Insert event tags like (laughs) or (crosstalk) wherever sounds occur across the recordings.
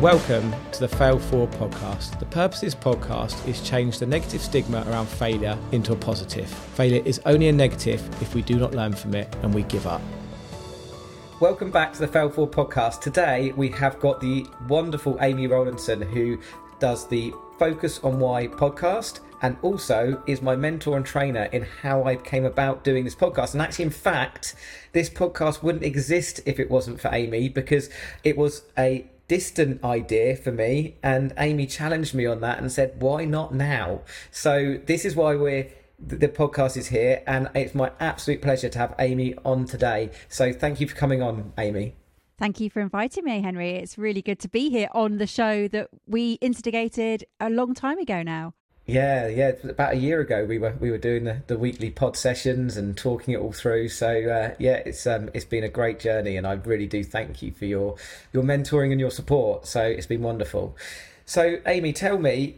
Welcome to the Fail Forward podcast. The purpose of this podcast is change the negative stigma around failure into a positive. Failure is only a negative if we do not learn from it and we give up. Welcome back to the Fail Forward podcast. Today we have got the wonderful Amy Rowlinson who does the Focus on Why podcast and also is my mentor and trainer in how I came about doing this podcast. And actually, in fact, this podcast wouldn't exist if it wasn't for Amy because it was a distant idea for me and Amy challenged me on that and said why not now so this is why we're the podcast is here and it's my absolute pleasure to have Amy on today so thank you for coming on Amy Thank you for inviting me, Henry. It's really good to be here on the show that we instigated a long time ago now. Yeah, yeah. About a year ago, we were we were doing the, the weekly pod sessions and talking it all through. So uh, yeah, it's um it's been a great journey, and I really do thank you for your your mentoring and your support. So it's been wonderful. So Amy, tell me,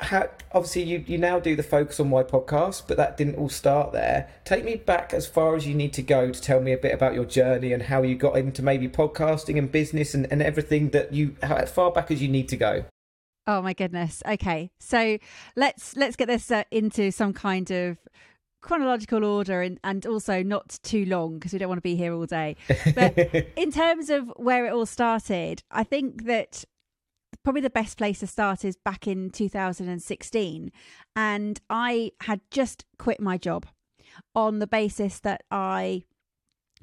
how obviously you you now do the focus on why podcast, but that didn't all start there. Take me back as far as you need to go to tell me a bit about your journey and how you got into maybe podcasting and business and, and everything that you how as far back as you need to go. Oh my goodness. Okay. So let's let's get this uh, into some kind of chronological order and, and also not too long because we don't want to be here all day. But (laughs) in terms of where it all started, I think that probably the best place to start is back in 2016 and I had just quit my job on the basis that I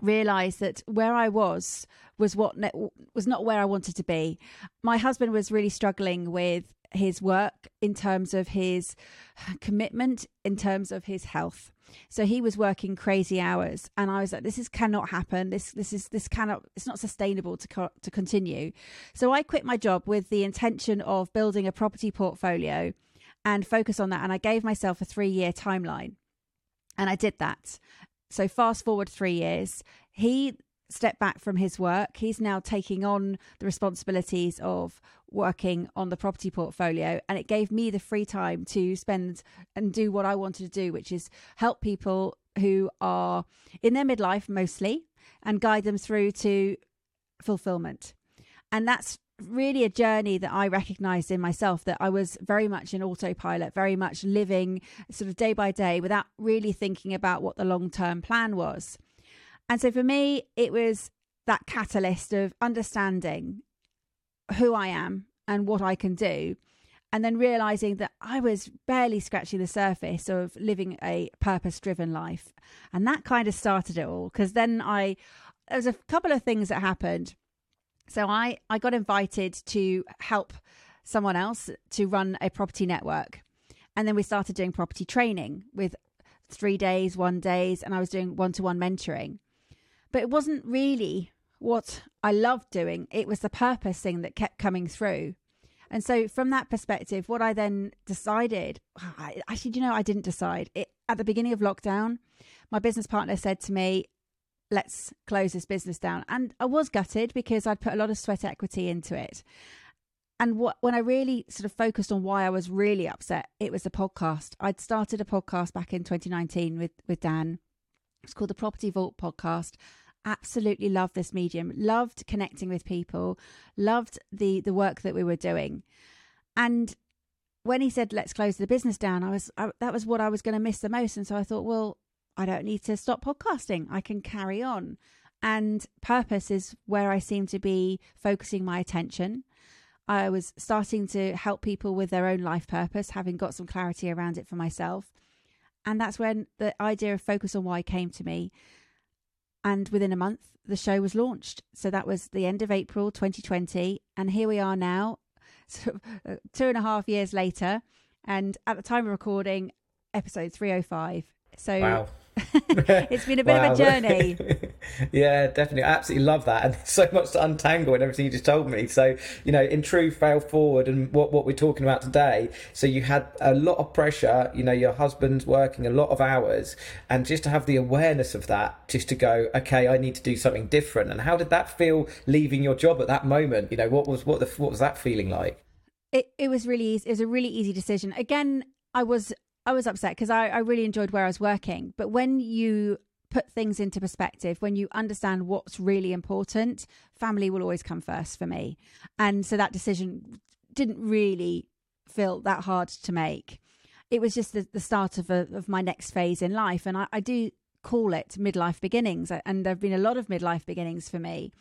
realized that where I was was what ne- was not where I wanted to be. My husband was really struggling with his work in terms of his commitment in terms of his health. So he was working crazy hours and i was like this is cannot happen. This this is this cannot it's not sustainable to co- to continue. So i quit my job with the intention of building a property portfolio and focus on that and i gave myself a 3 year timeline and i did that so fast forward 3 years he stepped back from his work. He's now taking on the responsibilities of working on the property portfolio. And it gave me the free time to spend and do what I wanted to do, which is help people who are in their midlife mostly and guide them through to fulfillment. And that's really a journey that I recognized in myself that I was very much in autopilot, very much living sort of day by day without really thinking about what the long term plan was. And so for me, it was that catalyst of understanding who I am and what I can do. And then realizing that I was barely scratching the surface of living a purpose driven life. And that kind of started it all because then I, there was a couple of things that happened. So I, I got invited to help someone else to run a property network. And then we started doing property training with three days, one days, and I was doing one to one mentoring. But it wasn't really what I loved doing. It was the purpose thing that kept coming through. And so, from that perspective, what I then decided (sighs) actually, you know, I didn't decide. It, at the beginning of lockdown, my business partner said to me, Let's close this business down. And I was gutted because I'd put a lot of sweat equity into it. And what, when I really sort of focused on why I was really upset, it was the podcast. I'd started a podcast back in 2019 with, with Dan. It's called the Property Vault Podcast absolutely loved this medium, loved connecting with people, loved the the work that we were doing. And when he said let's close the business down, I was I, that was what I was going to miss the most and so I thought, well, I don't need to stop podcasting. I can carry on. And purpose is where I seem to be focusing my attention. I was starting to help people with their own life purpose, having got some clarity around it for myself. And that's when the idea of focus on why came to me. And within a month, the show was launched. So that was the end of April 2020. And here we are now, (laughs) uh, two and a half years later. And at the time of recording, episode 305. So wow. (laughs) it's been a bit wow. of a (laughs) journey. yeah, definitely. I absolutely love that. And (laughs) so much to untangle and everything you just told me. So, you know, in true fail forward and what, what we're talking about today. So you had a lot of pressure, you know, your husband's working a lot of hours and just to have the awareness of that, just to go, okay, I need to do something different. And how did that feel leaving your job at that moment? You know, what was, what the, what was that feeling like? It, it was really easy. It was a really easy decision. Again, I was I was upset because I, I really enjoyed where I was working. But when you put things into perspective, when you understand what's really important, family will always come first for me. And so that decision didn't really feel that hard to make. It was just the, the start of, a, of my next phase in life. And I, I do call it midlife beginnings. And there have been a lot of midlife beginnings for me.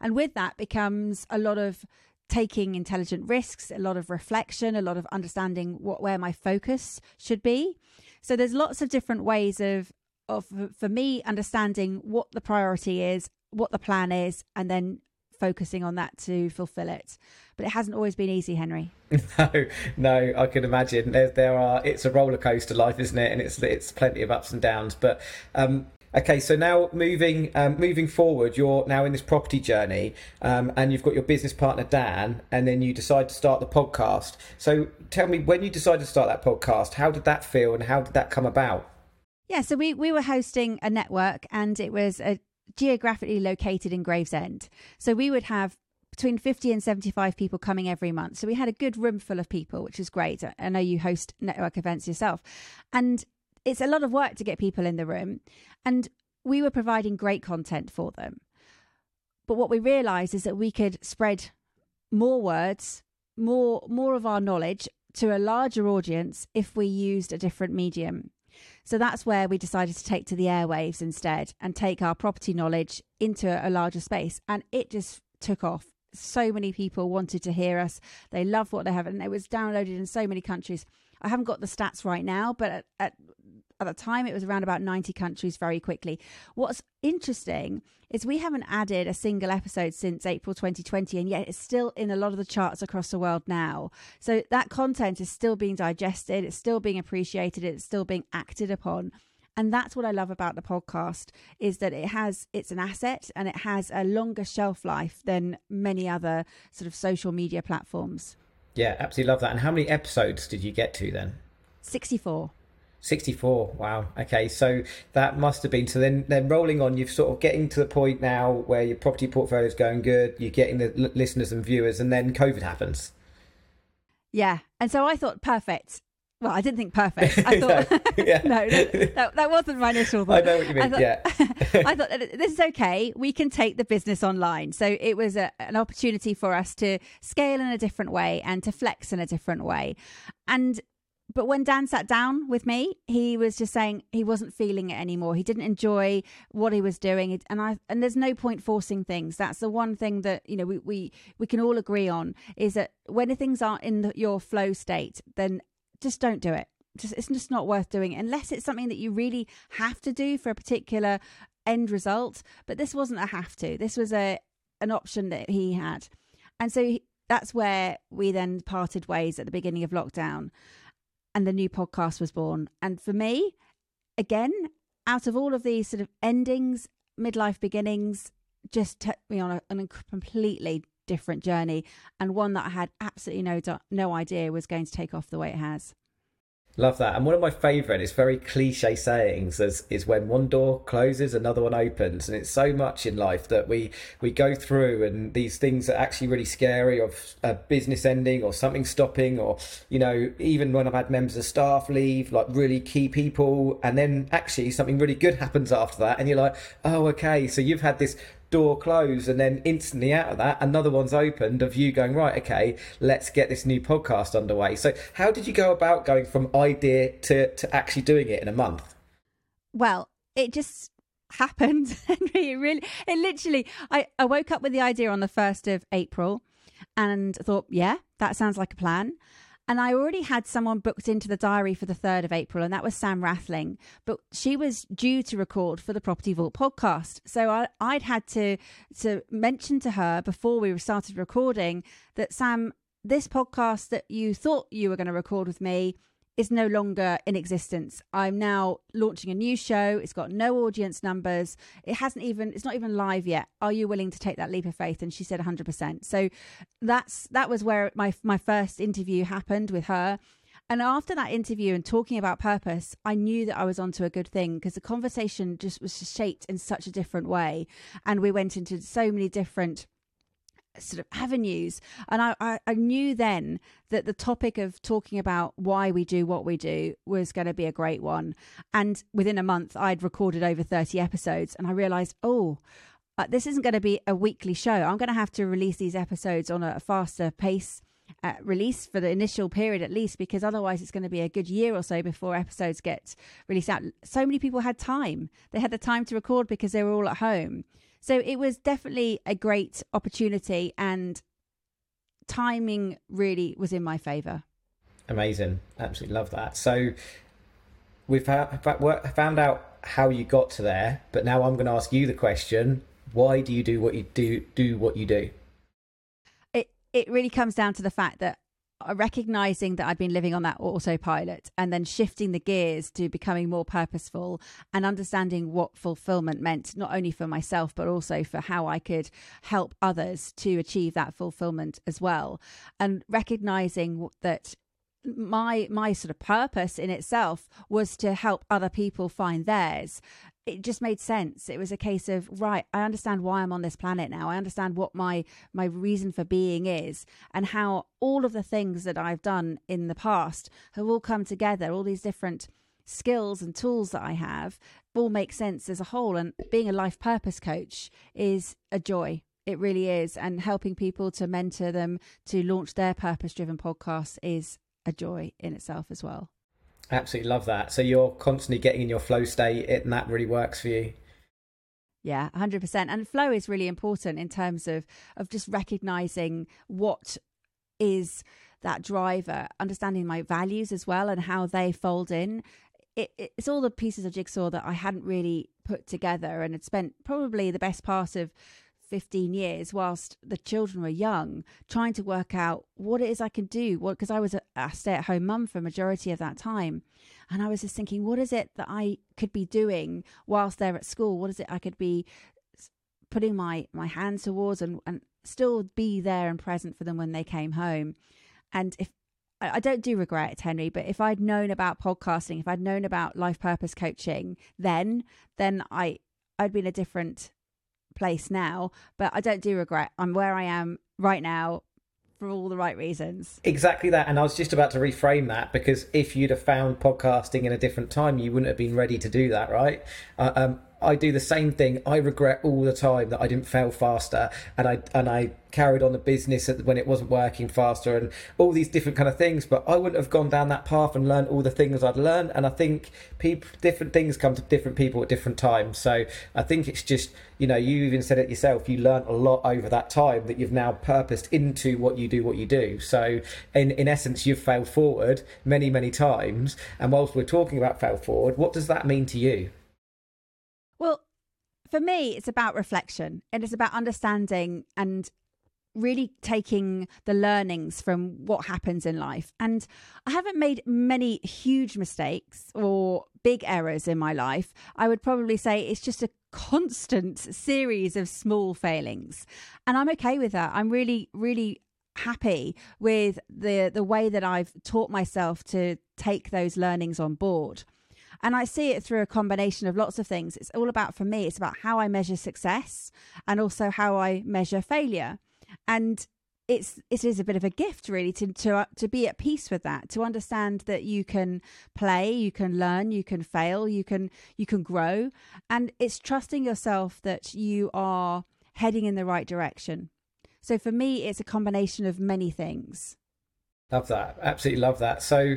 And with that becomes a lot of taking intelligent risks, a lot of reflection, a lot of understanding what where my focus should be. So there's lots of different ways of of for me understanding what the priority is, what the plan is, and then focusing on that to fulfill it. But it hasn't always been easy, Henry. (laughs) No, no, I can imagine. There, there are. It's a roller coaster life, isn't it? And it's it's plenty of ups and downs. But um, Okay, so now moving um, moving forward, you're now in this property journey, um, and you've got your business partner Dan, and then you decide to start the podcast. So tell me, when you decided to start that podcast, how did that feel, and how did that come about? Yeah, so we we were hosting a network, and it was a, geographically located in Gravesend. So we would have between 50 and 75 people coming every month. So we had a good room full of people, which is great. I know you host network events yourself. And it's a lot of work to get people in the room. And we were providing great content for them. But what we realized is that we could spread more words, more more of our knowledge to a larger audience if we used a different medium. So that's where we decided to take to the airwaves instead and take our property knowledge into a larger space. And it just took off. So many people wanted to hear us. They love what they have, and it was downloaded in so many countries. I haven't got the stats right now, but at, at at the time it was around about 90 countries very quickly. What's interesting is we haven't added a single episode since April 2020 and yet it's still in a lot of the charts across the world now. So that content is still being digested, it's still being appreciated, it's still being acted upon. And that's what I love about the podcast is that it has it's an asset and it has a longer shelf life than many other sort of social media platforms. Yeah, absolutely love that. And how many episodes did you get to then? 64. 64 wow okay so that must have been so then then rolling on you've sort of getting to the point now where your property portfolio is going good you're getting the l- listeners and viewers and then covid happens yeah and so i thought perfect well, I didn't think perfect. (laughs) I thought no, (laughs) yeah. no, no that, that, wasn't my initial thought. I know what you mean. I thought, yeah, (laughs) I thought this is okay. We can take the business online. So it was a, an opportunity for us to scale in a different way and to flex in a different way. And but when Dan sat down with me, he was just saying he wasn't feeling it anymore. He didn't enjoy what he was doing, and I and there's no point forcing things. That's the one thing that you know we we, we can all agree on is that when things aren't in the, your flow state, then just don't do it. Just, it's just not worth doing it unless it's something that you really have to do for a particular end result. But this wasn't a have to. This was a an option that he had, and so he, that's where we then parted ways at the beginning of lockdown and the new podcast was born. And for me, again, out of all of these sort of endings, midlife beginnings, just took me on a, completely different journey and one that I had absolutely no no idea was going to take off the way it has. Love that. And one of my favourite, it's very cliche sayings, is, is when one door closes, another one opens. And it's so much in life that we, we go through and these things are actually really scary of a business ending or something stopping or, you know, even when I've had members of staff leave, like really key people, and then actually something really good happens after that. And you're like, oh, okay. So you've had this door closed and then instantly out of that another one's opened of you going right okay let's get this new podcast underway. So how did you go about going from idea to to actually doing it in a month? Well it just happened (laughs) henry it really it literally i i woke up with the idea on the 1st of april and thought yeah that sounds like a plan and I already had someone booked into the diary for the 3rd of April, and that was Sam Rathling. But she was due to record for the Property Vault podcast. So I, I'd had to, to mention to her before we started recording that, Sam, this podcast that you thought you were going to record with me is no longer in existence. I'm now launching a new show. It's got no audience numbers. It hasn't even it's not even live yet. Are you willing to take that leap of faith? And she said 100%. So that's that was where my my first interview happened with her. And after that interview and talking about purpose, I knew that I was onto a good thing because the conversation just was shaped in such a different way. And we went into so many different sort of avenues. And I, I, I, knew then that the topic of talking about why we do what we do was going to be a great one. And within a month, I'd recorded over 30 episodes and I realized, oh, uh, this isn't going to be a weekly show. I'm going to have to release these episodes on a, faster pace. Uh, release for the initial period at least because otherwise it's going to be a good year or so before episodes get released out so many people had time they had the time to record because they were all at home so it was definitely a great opportunity and timing really was in my favor. Amazing. Absolutely love that. So we've found out how you got to there, but now I'm going to ask you the question, why do you do what you do do what you do? It it really comes down to the fact that Uh, recognizing that I'd been living on that autopilot and then shifting the gears to becoming more purposeful and understanding what fulfillment meant, not only for myself, but also for how I could help others to achieve that fulfillment as well. And recognizing that my my sort of purpose in itself was to help other people find theirs it just made sense. It was a case of right i understand why i'm on this planet now. I understand what my my reason for being is and how all of the things that i've done in the past have all come together. All these different skills and tools that i have all make sense as a whole. And being a life purpose coach is a joy. It really is. And helping people to mentor them to launch their purpose driven podcasts is a joy in itself as well. Absolutely love that. So you're constantly getting in your flow state, and that really works for you. Yeah, 100%. And flow is really important in terms of of just recognizing what is that driver, understanding my values as well and how they fold in. It, it's all the pieces of jigsaw that I hadn't really put together and had spent probably the best part of 15 years whilst the children were young trying to work out what it is I can do what because I was a, a stay-at-home mum for a majority of that time. And I was just thinking what is it that I could be doing whilst they're at school? What is it I could be putting my my hands towards and and still be there and present for them when they came home? And if I don't do regret it, Henry, but if I'd known about podcasting, if I'd known about life purpose coaching, then then I I'd been a different place now, but I don't do regret. I'm where I am right now for all the right reasons. Exactly that. And I was just about to reframe that because if you'd have found podcasting in a different time, you wouldn't have been ready to do that, right? Uh, um, I do the same thing. I regret all the time that I didn't fail faster, and I and I carried on the business when it wasn't working faster, and all these different kind of things. But I wouldn't have gone down that path and learned all the things I'd learned. And I think people, different things come to different people at different times. So I think it's just you know you even said it yourself. You learned a lot over that time that you've now purposed into what you do, what you do. So in in essence, you've failed forward many many times. And whilst we're talking about fail forward, what does that mean to you? For me, it's about reflection and it's about understanding and really taking the learnings from what happens in life. And I haven't made many huge mistakes or big errors in my life. I would probably say it's just a constant series of small failings. And I'm okay with that. I'm really, really happy with the the way that I've taught myself to take those learnings on board. And I see it through a combination of lots of things. It's all about, for me, it's about how I measure success and also how I measure failure. And it's it is a bit of a gift really to to uh, to be at peace with that to understand that you can play you can learn you can fail you can you can grow. And it's trusting yourself that you are heading in the right direction. So for me it's a combination of many things. Love that. Absolutely love that. So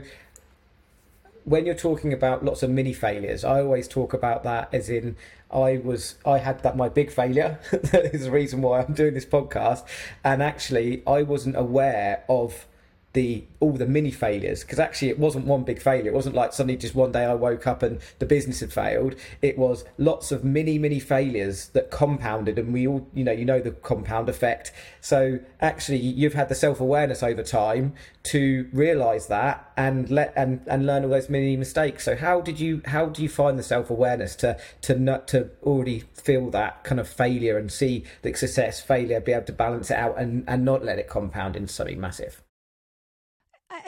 when you're talking about lots of mini failures, I always talk about that as in I was I had that my big failure. (laughs) that is the reason why I'm doing this podcast. And actually I wasn't aware of the all the mini failures because actually it wasn't one big failure. It wasn't like suddenly just one day i woke up and the business had failed. It was lots of mini mini failures that compounded and we all you know you know the compound effect. So actually you've had the self-awareness over time to realize that and let and and learn all those mini mistakes. So how did you how do you find the self-awareness to to not to already feel that kind of failure and see the success failure be able to balance it out and and not let it compound into something massive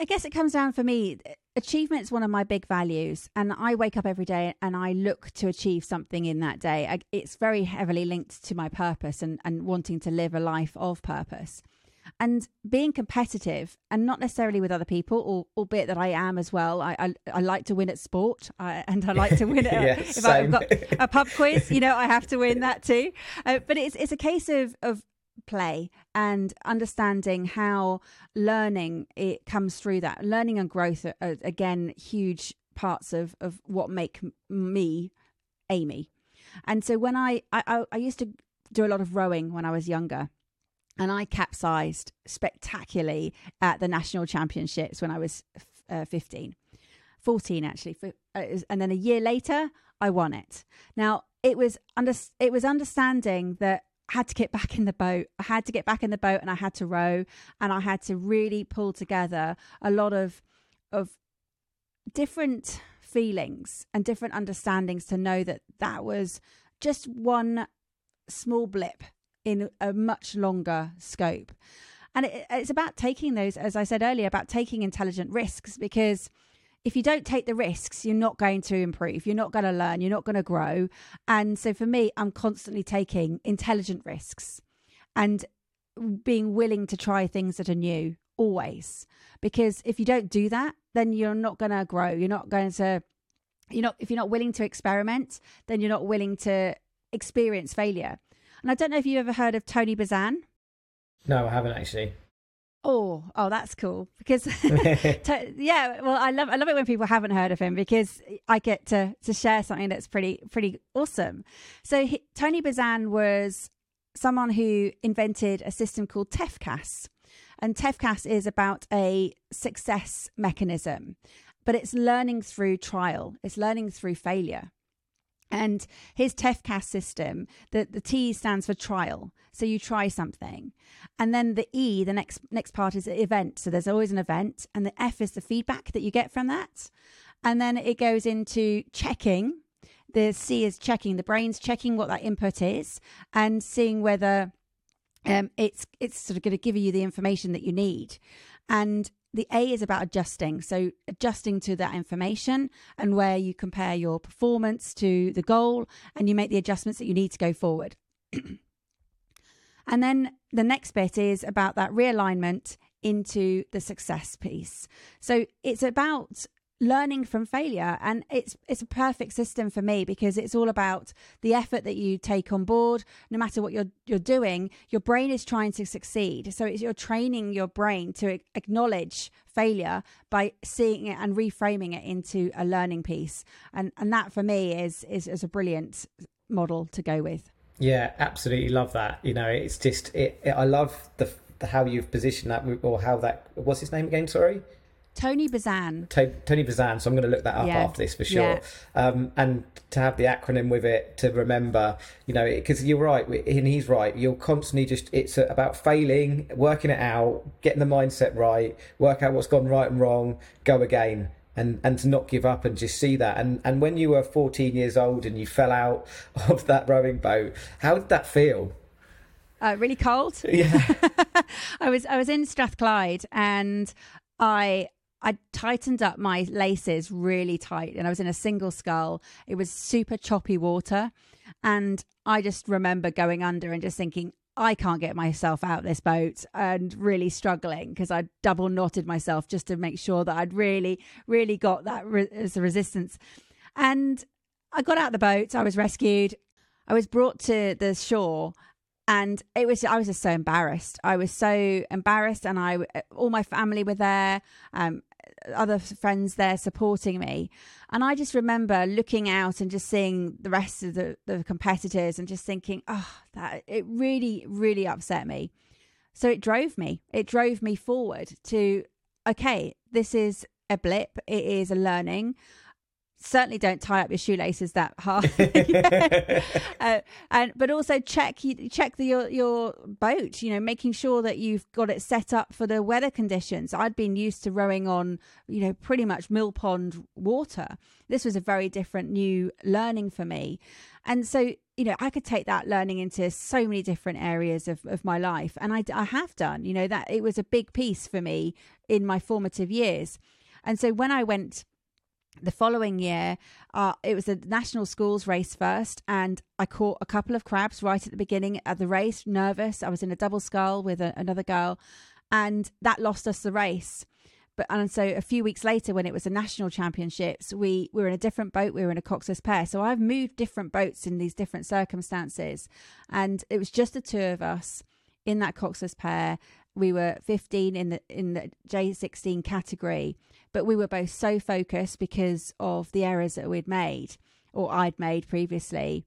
I guess it comes down for me. Achievement is one of my big values and i wake up every day and i look to achieve something in that day. I, it's very heavily linked to my purpose and, and wanting to live a life of purpose. And being competitive and not necessarily with other people or, albeit that i am as well i i, I like to win at sport I, and i like to win (laughs) at Yeah, if i've got a pub quiz you know i have to win (laughs) that too. Uh, but it's it's a case of of play and understanding how learning it comes through that. Learning and growth are, are again huge parts of of what make me amy. And so when I, I I- used to do a lot of rowing when i was younger and i capsized spectacularly at the national championships when i was uh, 15 14 actually uh, and then a year later i won it. Now it was under it was understanding that Had to get back in the boat i had to get back in the boat and i had to row and i had to really pull together a lot of of different feelings and different understandings to know that that was just one small blip in a much longer scope. And it, it's about taking those as i said earlier about taking intelligent risks because if you don't take the risks, you're not going to improve. You're not going to learn. You're not going to grow. And so for me, I'm constantly taking intelligent risks and being willing to try things that are new always. Because if you don't do that, then you're not going to grow. You're not going to, you're not, if you're not willing to experiment, then you're not willing to experience failure. And I don't know if you've ever heard of Tony Buzan. No, I haven't actually. Oh, oh, that's cool because (laughs) (laughs) to, yeah, well, I love I love it when people haven't heard of him because I get to to share something that's pretty pretty awesome. So he, Tony Buzan was someone who invented a system called TEFCAS, and TEFCAS is about a success mechanism, but it's learning through trial. It's learning through failure. And his TEFCAS system, the, the T stands for trial. So you try something. And then the E, the next next part is event. So there's always an event. And the F is the feedback that you get from that. And then it goes into checking. The C is checking, the brain's checking what that input is and seeing whether um, it's it's sort of going to give you the information that you need. And the A is about adjusting. So adjusting to that information and where you compare your performance to the goal and you make the adjustments that you need to go forward. (clears throat) and then the next bit is about that realignment into the success piece. So it's about learning from failure and it's it's a perfect system for me because it's all about the effort that you take on board no matter what you're you're doing your brain is trying to succeed so it's you're training your brain to acknowledge failure by seeing it and reframing it into a learning piece and and that for me is is, is a brilliant model to go with Yeah, absolutely love that. You know, it's just it. it I love the, the how you've positioned that, or how that. What's his name again? Sorry, Tony Buzan To- Tony Buzan. So I'm going to look that up Yeah. after this for sure. Yeah. Um, and to have the acronym with it to remember, you know, because you're right, and he's right. You're constantly just. It's about failing, working it out, getting the mindset right, work out what's gone right and wrong, go again. And, and to not give up and just see that and and when you were 14 years old and you fell out (laughs) of that rowing boat how did that feel uh, really cold yeah (laughs) I was I was in Strathclyde and I I tightened up my laces really tight and I was in a single scull. It was super choppy water and I just remember going under and just thinking I can't get myself out this boat and really struggling because I double knotted myself just to make sure that I'd really really got that re- as a resistance. And I got out the boat, I was rescued. I was brought to the shore and it was I was just so embarrassed. I was so embarrassed, and I all my family were there, um, other friends there supporting me, and I just remember looking out and just seeing the rest of the, the competitors and just thinking, oh, that it really really upset me. So it drove me. It drove me forward to okay, this is a blip. It is a learning certainly don't tie up your shoelaces that (laughs) hard. (laughs) (laughs) Uh, and but also check check the, your your boat you know making sure that you've got it set up for the weather conditions. I'd been used to rowing on you know pretty much mill pond water. This was a very different new learning for me. And so you know i could take that learning into so many different areas of, of my life. And I, I have done you know that it was a big piece for me in my formative years. And so when I went the following year, uh, it was a national schools race first, and I caught a couple of crabs right at the beginning of the race. Nervous, I was in a double scull with a, another girl, and that lost us the race. But and so a few weeks later, when it was the national championships, we, we were in a different boat. We were in a coxless pair. So I've moved different boats in these different circumstances, and it was just the two of us in that coxless pair. We were 15 in the in the J16 category, but we were both so focused because of the errors that we'd made or I'd made previously.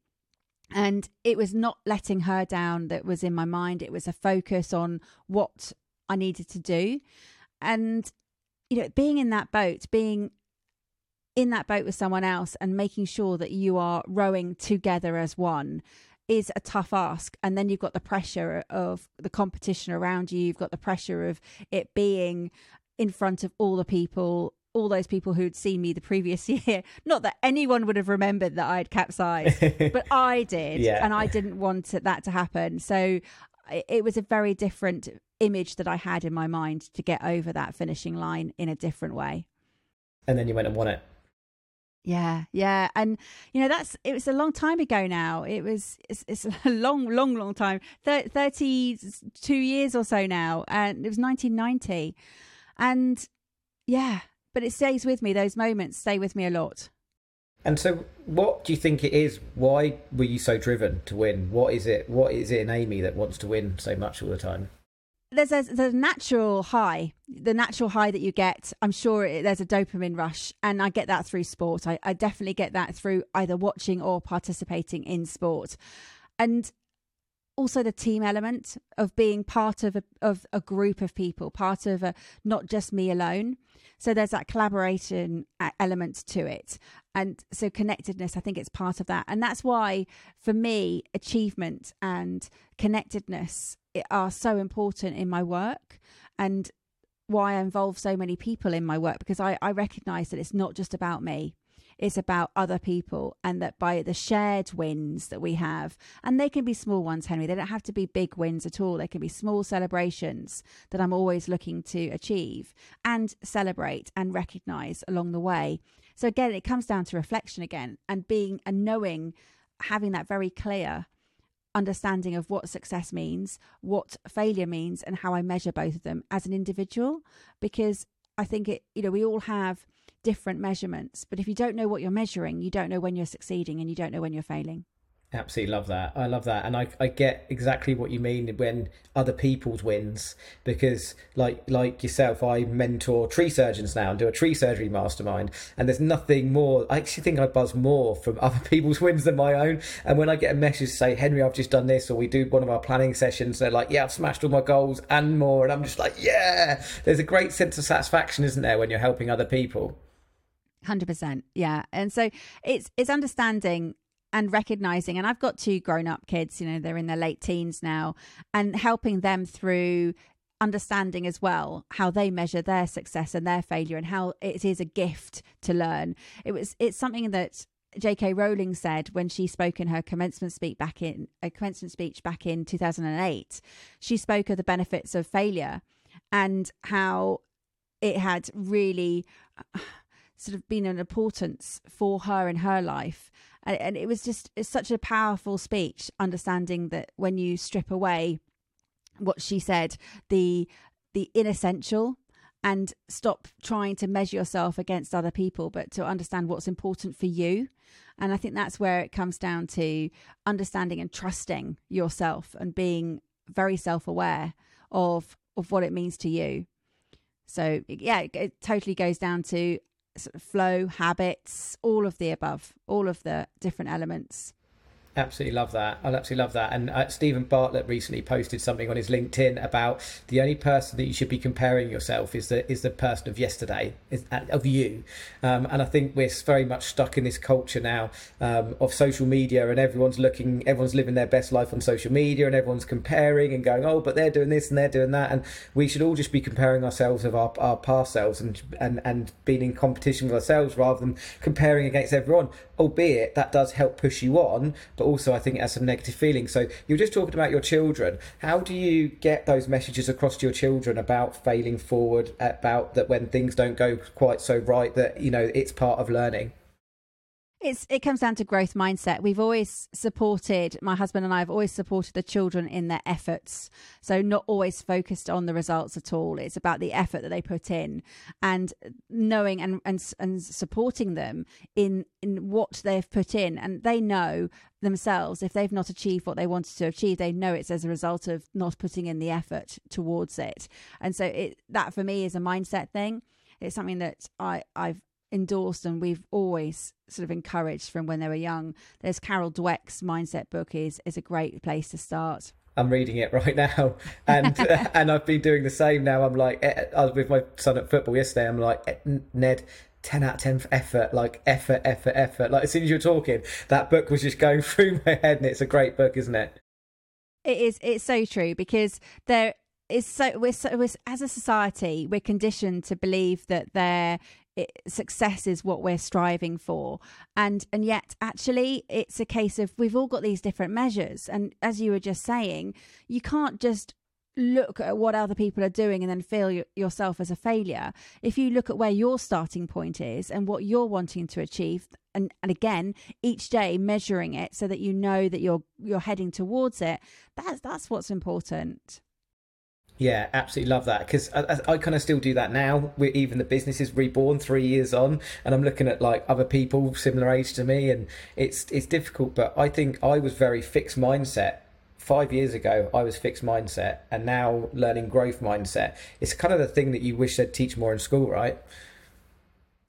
And it was not letting her down that was in my mind. It was a focus on what I needed to do. And you know, being in that boat, being in that boat with someone else and making sure that you are rowing together as one is a tough ask. And then you've got the pressure of the competition around you, you've got the pressure of it being in front of all the people. All those people who'd seen me the previous (laughs) year. Not that anyone would have remembered that I'd capsized, (laughs) but I did. Yeah. And I didn't want that to happen. So it was a very different image that I had in my mind to get over that finishing line in a different way. And then you went and won it. Yeah, yeah, and you know that's it was a long time ago now. It was it's, it's (laughs) a long, long, long time, thirty-two years or so now, and it was nineteen ninety, and yeah, but it stays with me. Those moments stay with me a lot. And so, what do you think it is? Why were you so driven to win? What is it? What is it in Amy that wants to win so much all the time? There's a, there's a natural high, the natural high that you get. I'm sure it, there's a dopamine rush, and I get that through sport. I, I definitely get that through either watching or participating in sport, and also the team element of being part of a of a group of people, part of a not just me alone. So there's that collaboration element to it, and so connectedness. I think it's part of that, and that's why for me, achievement and connectedness are so important in my work and why I involve so many people in my work because I, I recognize that it's not just about me. It's about other people, and that by the shared wins that we have, and they can be small ones, Henry, they don't have to be big wins at all. They can be small celebrations that I'm always looking to achieve and celebrate and recognize along the way. So, again, it comes down to reflection again and being and knowing, having that very clear understanding of what success means, what failure means, and how I measure both of them as an individual. Because I think it, you know, we all have different measurements, but if you don't know what you're measuring, you don't know when you're succeeding and you don't know when you're failing. Absolutely love that. I love that, and I I get exactly what you mean when other people's wins because like like yourself, I mentor tree surgeons now and do a tree surgery mastermind, and there's nothing more. I actually think I buzz more from (laughs) other people's wins than my own. And when I get a message say, Henry, I've just done this, or we do one of our planning sessions, they're like, Yeah, I've smashed all my goals and more, and I'm just like, Yeah. There's a great sense of satisfaction, isn't there, when you're helping other people. Hundred percent, yeah. And so it's it's understanding and recognizing and I've got two grown up kids, you know, they're in their late teens now, and helping them through understanding as well how they measure their success and their failure and how it is a gift to learn. It was it's something that J.K. Rowling said when she spoke in her commencement speech back in a commencement speech back in 2008. She spoke of the benefits of failure and how it had really uh, sort of been an importance for her in her life and, and it was just such a powerful speech understanding that when you strip away what she said the the inessential and stop trying to measure yourself against other people but to understand what's important for you. And i think that's where it comes down to understanding and trusting yourself and being very self-aware of of what it means to you. So yeah it, it totally goes down to sort of flow, habits, all of the above, all of the different elements. Absolutely love that. I absolutely love that. And uh, Steven Bartlett recently posted something on his LinkedIn about the only person that you should be comparing yourself is the is the person of yesterday, is, uh, of you. Um, and I think we're very much stuck in this culture now um, of social media, and everyone's looking, everyone's living their best life on social media, and everyone's comparing and going, oh, but they're doing this and they're doing that, and we should all just be comparing ourselves of our, our past selves and and and being in competition with ourselves rather than comparing against everyone. albeit that does help push you on, but also I think it has some negative feelings. So you're just talking about your children. How do you get those messages across to your children about failing forward, about that when things don't go quite so right, that, you know, it's part of learning? It's it comes down to growth mindset. We've always supported my husband and I have always supported the children in their efforts. So not always focused on the results at all. It's about the effort that they put in and knowing and and, and supporting them in in what they've put in and they know themselves if they've not achieved what they wanted to achieve they know it's as a result of not putting in the effort towards it. And so it that for me is a mindset thing. It's something that I I've endorsed and we've always sort of encouraged from when they were young. There's Carol Dweck's mindset book is is a great place to start. I'm reading it right (laughs) now, and (laughs) and I've been doing the same now. I'm like, eh, I was with my son at football yesterday. I'm like, eh, Ned, 10 out of 10 for effort, like effort, effort, effort. Like as soon as you were talking, that book was just going (laughs) through my head, and it's a great book, isn't it? It is. It's so true because there is so we're, so we're as a society we're conditioned to believe that there it, success is what we're striving for. And and yet actually it's a case of we've all got these different measures. And as you were just saying you can't just look at what other people are doing and then feel yourself as a failure. If you look at where your starting point is and what you're wanting to achieve and, and again each day measuring it so that you know that you're you're heading towards it that's that's what's important yeah, absolutely love that because I, I, kind of still do that now. We're, even the business is reborn three years on, and I'm looking at like other people similar age to me, and it's it's difficult. But I think I was very fixed mindset five years ago. I was fixed mindset, and now learning growth mindset. It's kind of the thing that you wish they'd teach more in school, right?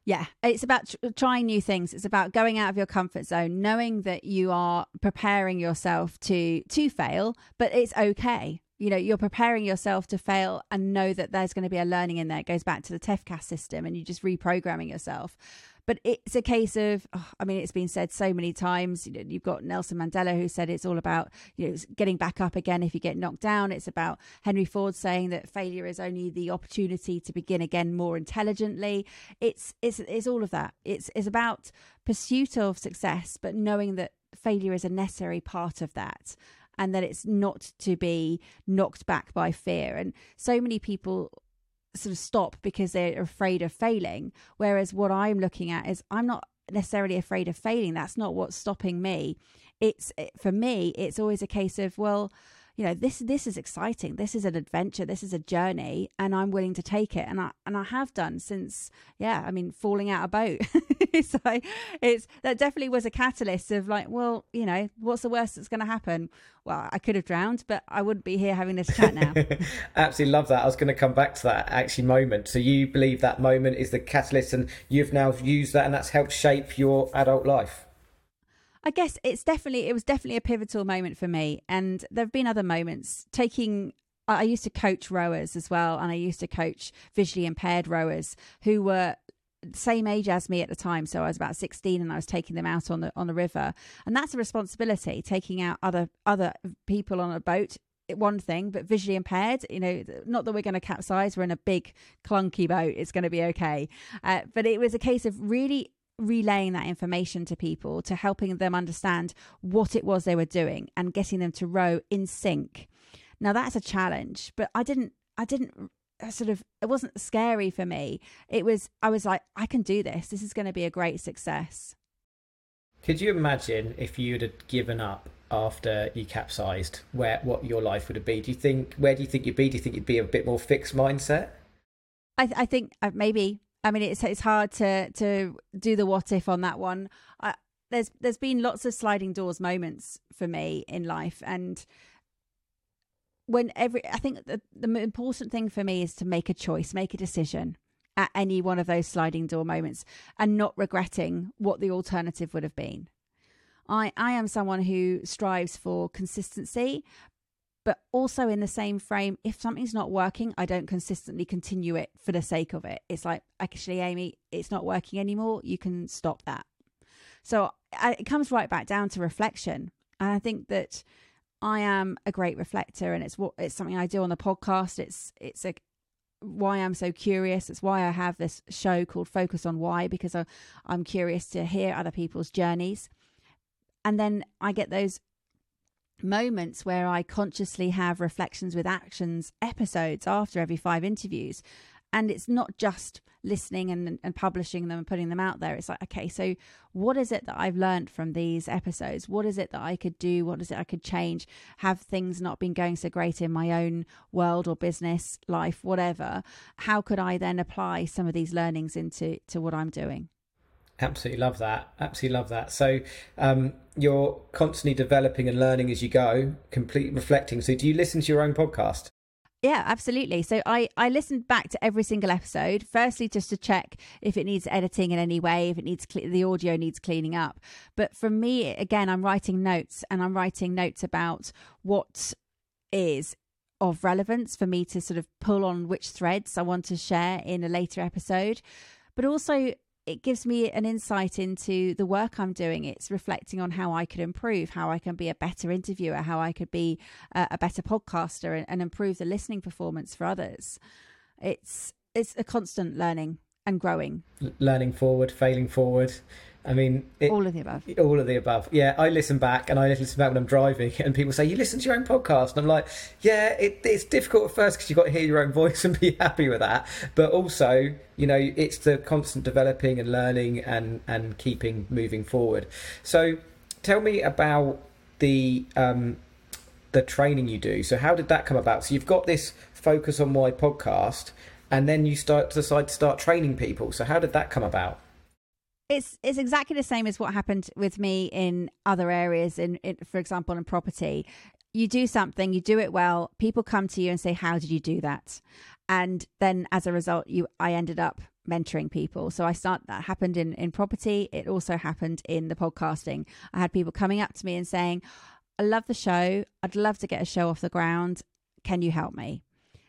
Yeah, it's about trying new things. It's about going out of your comfort zone, knowing that you are preparing yourself to to fail, but it's okay you know you're preparing yourself to fail and know that there's going to be a learning in there. It goes back to the tefcas system and you're just reprogramming yourself. But it's a case of oh, i mean it's been said so many times you know, you've got nelson mandela who said it's all about you know getting back up again if you get knocked down. It's about henry ford saying that failure is only the opportunity to begin again more intelligently. It's it's it's all of that. It's it's about pursuit of success but knowing that failure is a necessary part of that and that it's not to be knocked back by fear. And so many people sort of stop because they're afraid of failing. Whereas what I'm looking at is I'm not necessarily afraid of failing. That's not what's stopping me. It's eh, for me, it's always a case of, well, you know this this is exciting. This is an adventure. This is a journey and i'm willing to take it. And i and i have done since yeah i mean falling out a boat. (laughs) So it's that definitely was a catalyst of like well you know what's the worst that's going to happen? Well i could have drowned but i wouldn't be here having this chat now. (laughs) Absolutely love that. I was going to come back to that actually moment. So you believe that moment is the catalyst and you've now used that and that's helped shape your adult life I guess it's definitely it was definitely a pivotal moment for me, and there have been other moments. Taking, I used to coach rowers as well, and I used to coach visually impaired rowers who were same age as me at the time. So i was about 16 and i was taking them out on the on the river. And that's a responsibility taking out other other people on a boat one thing but visually impaired you know not that we're going to capsize we're in a big clunky boat it's going to be okay. Uh, but it was a case of really relaying that information to people to helping them understand what it was they were doing and getting them to row in sync. Now that's a challenge but i didn't i didn't uh, sort of it wasn't scary for me. It was i was like i can do this. This is going to be a great success. Could you imagine if you'd have given up after you capsized where what your life would have been? Do you think where do you think you'd be? Do you think you'd be a bit more fixed mindset? I, I think uh, maybe I mean, it's it's hard to to do the what if on that one. I, there's there's been lots of sliding doors moments for me in life, and when every I think the, the important thing for me is to make a choice, make a decision at any one of those sliding door moments, and not regretting what the alternative would have been. I I am someone who strives for consistency, but also in the same frame if something's not working i don't consistently continue it for the sake of it. It's like actually amy it's not working anymore. You can stop that. So I, it comes right back down to reflection. And i think that i am a great reflector and it's what it's something i do on the podcast. It's it's a why I'm so curious. It's why I have this show called Focus on Why, because I, I'm curious to hear other people's journeys. And then I get those moments where I consciously have reflections with actions episodes after every five interviews. And it's not just listening and, and publishing them and putting them out there. It's like, okay, so what is it that I've learned from these episodes? What is it that I could do? What is it I could change? Have things not been going so great in my own world or business, life, whatever? How could I then apply some of these learnings into to what I'm doing? Absolutely love that. Absolutely love that. So um, you're constantly developing and learning as you go, complete reflecting. So do you listen to your own podcast? Yeah, absolutely. So I I listened back to every single episode. Firstly, just to check if it needs editing in any way, if it needs the audio needs cleaning up. But for me, again, I'm writing notes, and I'm writing notes about what is of relevance for me to sort of pull on which threads I want to share in a later episode. But also, it gives me an insight into the work I'm doing. It's reflecting on how I could improve, how I can be a better interviewer, how I could be a, a better podcaster and, and improve the listening performance for others. It's it's a constant learning and growing. Learning forward, failing forward. I mean, it, all of the above. All of the above. Yeah, I listen back and I listen back when I'm driving, (laughs) and people say, "You listen to your own podcast," and I'm like, "Yeah, it, it's difficult at first because you've got to hear your own (laughs) voice and be happy with that, but also, you know, it's the constant developing and learning and and keeping moving forward." So, tell me about the um, the training you do. So, how did that come about? So, you've got this focus on why podcast, and then you start to decide to start training people. So, how did that come about? It's it's exactly the same as what happened with me in other areas in, in, for example in property. You do something you do it well people come to you and say how did you do that? And then as a result you i ended up mentoring people. So i start that happened in in property. It also happened in the podcasting. I had people coming up to me and saying i love the show. I'd love to get a show off the ground. Can you help me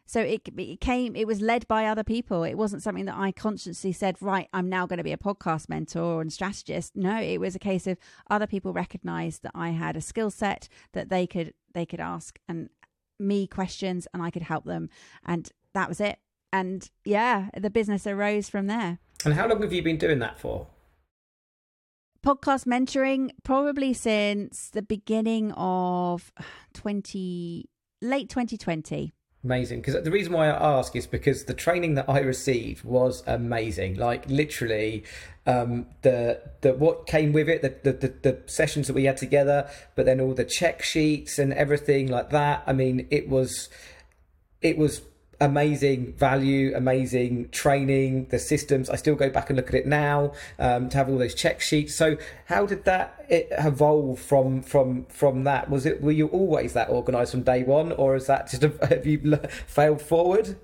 so it, it came, it was led by other people. It wasn't something that I consciously said, right, I'm now going to be a podcast mentor and strategist. No, it was a case of other people recognized that I had a skill set that they could, they could ask and me questions and I could help them. And that was it. And yeah, the business arose from there. And how long have you been doing that for? podcast mentoring probably since the beginning of 20 late 2020 Amazing. Because the reason why I ask is because the training that I received was amazing. Like literally, um, the the what came with it, the, the, the the sessions that we had together, but then all the check sheets and everything like that. I mean, it was it was amazing value, amazing training, the systems. I still go back and look at it now um, to have all those check sheets. So, how did that evolve from from from that? Was it were you always that organised from day one, or is that just a, (laughs) have you failed forward?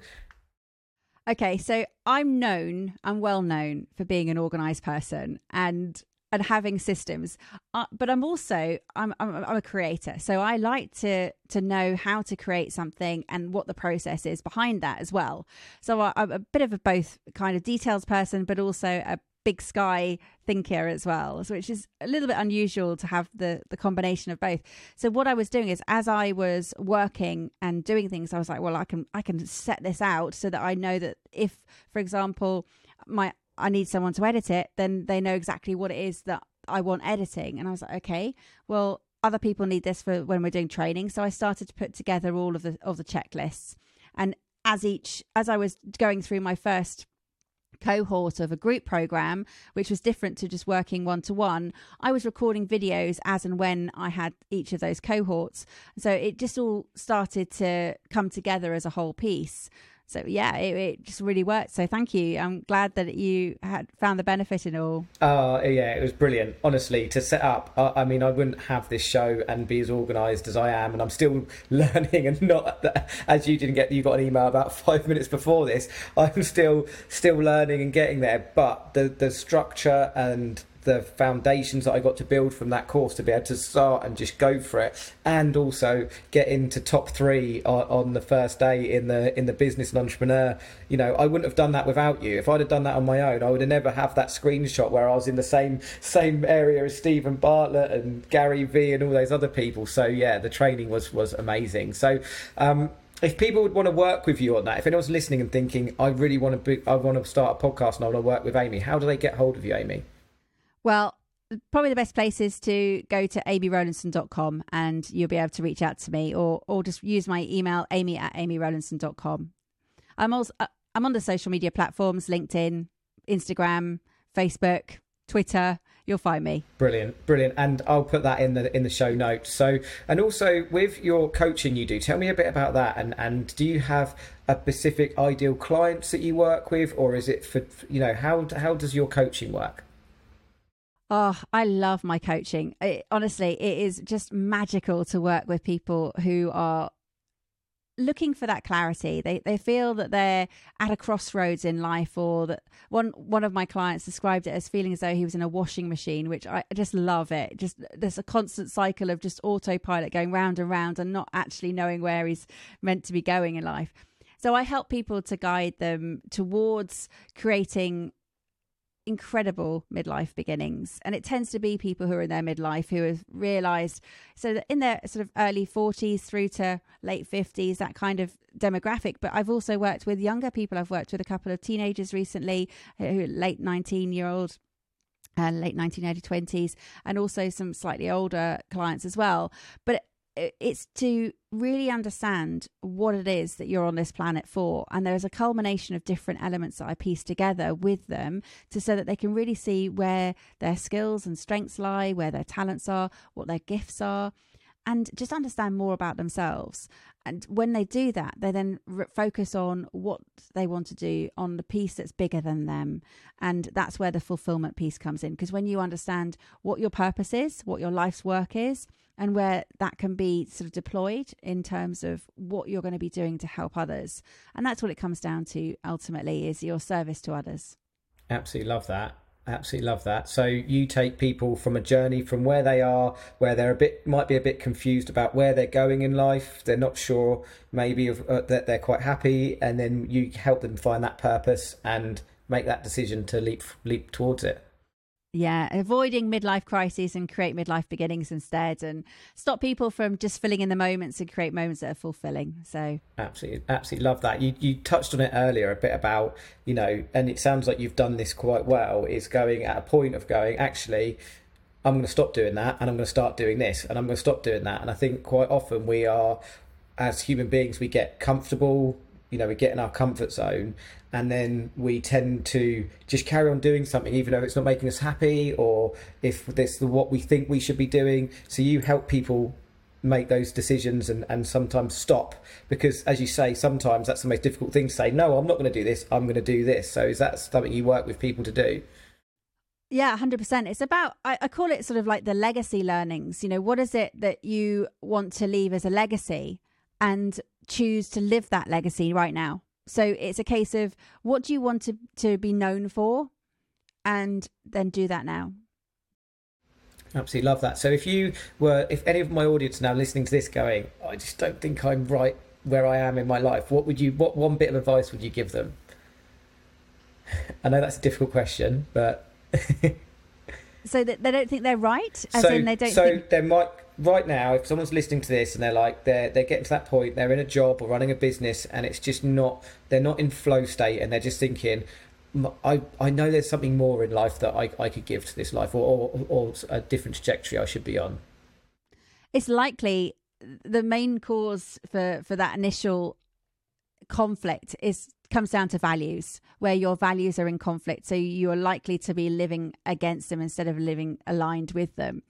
Okay, so I'm known, I'm well known for being an organised person, and and having systems. Uh, but i'm also I'm, I'm, I'm a creator. So i like to to know how to create something and what the process is behind that as well. So I, i'm a bit of a both kind of details person but also a big sky thinker as well so which is a little bit unusual to have the the combination of both. So what i was doing is as i was working and doing things i was like well i can i can set this out so that i know that if for example my I need someone to edit it, then they know exactly what it is that I want editing. And I was like, okay, well, other people need this for when we're doing training. So I started to put together all of the of the checklists. And as each as I was going through my first cohort of a group program, which was different to just working one to one, I was recording videos as and when I had each of those cohorts. So it just all started to come together as a whole piece so yeah, it, it, just really worked. So thank you. I'm glad that you had found the benefit in all. Oh uh, yeah, it was brilliant. Honestly, to set up, uh, I mean, I wouldn't have this show and be as organised as I am, and I'm still (laughs) learning. And not as you didn't get, you got an email about (laughs) five minutes before this. I'm still still learning and getting there. But the the structure and the foundations that I got to build from that course to be able to start and just go for it, and also get into top three on, on, the first day in the in the business and entrepreneur. You know, I wouldn't have done that without you. If I'd have done that on my own, I would have never have that screenshot where I was in the same same area as Steven Bartlett and Gary Vee and all those other people. So yeah, the training was was amazing. So. Um, if people would want to work with you on that, if anyone's listening and thinking, I really want to, be, I want to start a podcast and I want to work with Amy, how do they get hold of you, Amy? Well, probably the best place is to go to amyrowlinson.com and you'll be able to reach out to me or, or just use my email, amy at amyrowlinson.com. I'm also, uh, I'm on the social media platforms, LinkedIn, Instagram, Facebook, Twitter. You'll find me. Brilliant, brilliant, and I'll put that in the in the show notes. So, and also with your coaching, you do tell me a bit about that. And and do you have a specific ideal clients that you work with, or is it for you know how how does your coaching work? Oh, I love my coaching. It, honestly, it is just magical to work with people who are looking for that clarity. They they feel that they're at a crossroads in life, or that one one of my clients described it as feeling as though he was in a washing machine, which I just love. It just there's a constant cycle of just autopilot going round and round, and not actually knowing where he's meant to be going in life. So I help people to guide them towards creating incredible midlife beginnings. And it tends to be people who are in their midlife who have realized so in their sort of early 40s through to late 50s that kind of demographic. But i've also worked with younger people. I've worked with a couple of teenagers recently who late 19 year old uh, late 19 early 20s and also some slightly older clients as well. But it's to really understand what it is that you're on this planet for. And there's a culmination of different elements that i piece together with them to so that they can really see where their skills and strengths lie where their talents are what their gifts are and just understand more about themselves. And when they do that they then re- focus on what they want to do on the piece that's bigger than them. And that's where the fulfillment piece comes in. Because when you understand what your purpose is what your life's work is and where that can be sort of deployed in terms of what you're going to be doing to help others. And that's what it comes down to ultimately is your service to others. Absolutely love that. Absolutely love that. So you take people from a journey from where they are, where they're a bit might be a bit confused about where they're going in life. They're not sure maybe of, uh, that they're quite happy, and then you help them find that purpose and make that decision to leap leap towards it. Yeah, avoiding midlife crises and create midlife beginnings instead, and stop people from just filling in the moments and create moments that are fulfilling. So absolutely, absolutely love that. You you touched on it earlier a bit about you know, and it sounds like you've done this quite well. Is going at a point of going actually. I'm going to stop doing that and I'm going to start doing this and I'm going to stop doing that. And I think quite often we are, as human beings, we get comfortable, you know, we get in our comfort zone and then we tend to just carry on doing something even though it's not making us happy or if this is what we think we should be doing so you help people make those decisions and, and sometimes stop because as you say sometimes that's the most difficult thing to say no i'm not going to do this i'm going to do this so is that something you work with people to do yeah, 100%. It's about, I, I, call it sort of like the legacy learnings. You know, what is it that you want to leave as a legacy and choose to live that legacy right now? So it's a case of what do you want to, to be known for? And then do that now. Absolutely love that. So if you were, if any of my audience now listening to this going, I just don't think I'm right where I am in my life, what would you, what one bit of advice would you give them? I know that's a difficult question, but. (laughs) so that they don't think they're right, as so, in they don't. So think... they might right now, if someone's listening to this and they're like they're they're getting to that point, they're in a job or running a business, and it's just not they're not in flow state, and they're just thinking, I I know there's something more in life that I I could give to this life, or or, or a different trajectory I should be on. It's likely the main cause for for that initial conflict is comes down to values where your values are in conflict so you are likely to be living against them instead of living aligned with them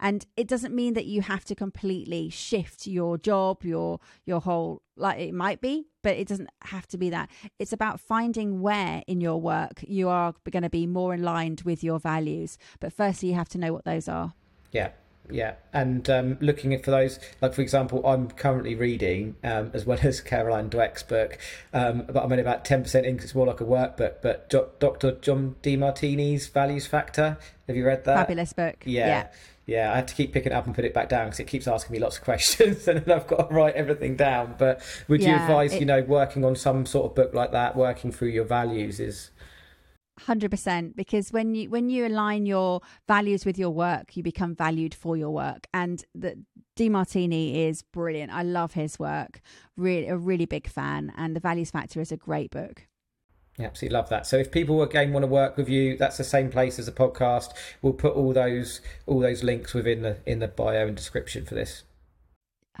and it doesn't mean that you have to completely shift your job your your whole like it might be but it doesn't have to be that. It's about finding where in your work you are going to be more aligned with your values. But firstly you have to know what those are. Yeah yeah. And um, looking for those like for example i'm currently reading um, as well (laughs) as caroline dweck's book um, but i'm only about 10% in it's more like a workbook but dr john demartini's values factor. Have you read that? Fabulous book. Yeah. yeah yeah, I have to keep picking it up and put it back down because it keeps asking me lots of (laughs) questions, and then I've got to write everything down. But would yeah, you advise, it, you know, working on some sort of book like that, working through your values is? 100% because when you when you align your values with your work you become valued for your work and the Demartini is brilliant i love his work really a really big fan and the values factor is a great book yeah, absolutely love that. So if people again want to work with you, that's the same place as the podcast. We'll put all those all those links within the in the bio and description for this.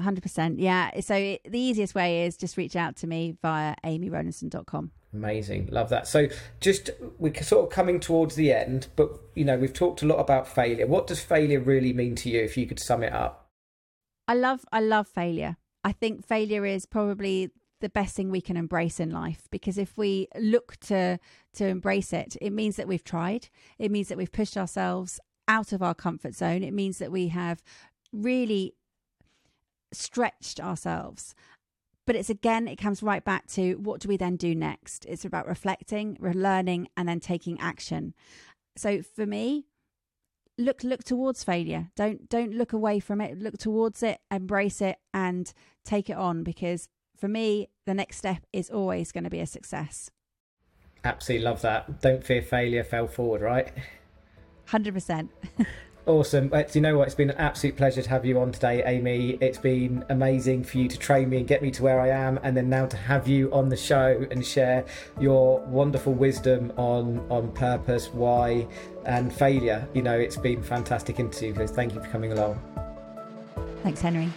100%. Yeah. So it, the easiest way is just reach out to me via amyrowlinson.com. Amazing, love that. So, just we're sort of coming towards the end, but you know we've talked a lot about failure. What does failure really mean to you? If you could sum it up, I love, I love failure. I think failure is probably the best thing we can embrace in life because if we look to to embrace it, it means that we've tried. It means that we've pushed ourselves out of our comfort zone. It means that we have really stretched ourselves but it's again, it comes right back to what do we then do next? It's about reflecting, learning, and then taking action. So for me, look look towards failure. Don't don't look away from it. Look towards it, embrace it, and take it on. Because for me, the next step is always going to be a success. Absolutely love that. Don't fear failure. Fail forward. Right. Hundred percent. (laughs) Awesome. But you know what? It's been an absolute pleasure to have you on today, Amy. It's been amazing for you to train me and get me to where I am, and then now to have you on the show and share your wonderful wisdom on on purpose, why, and failure. You know, it's been fantastic interview. So thank you for coming along. Thanks, Henry.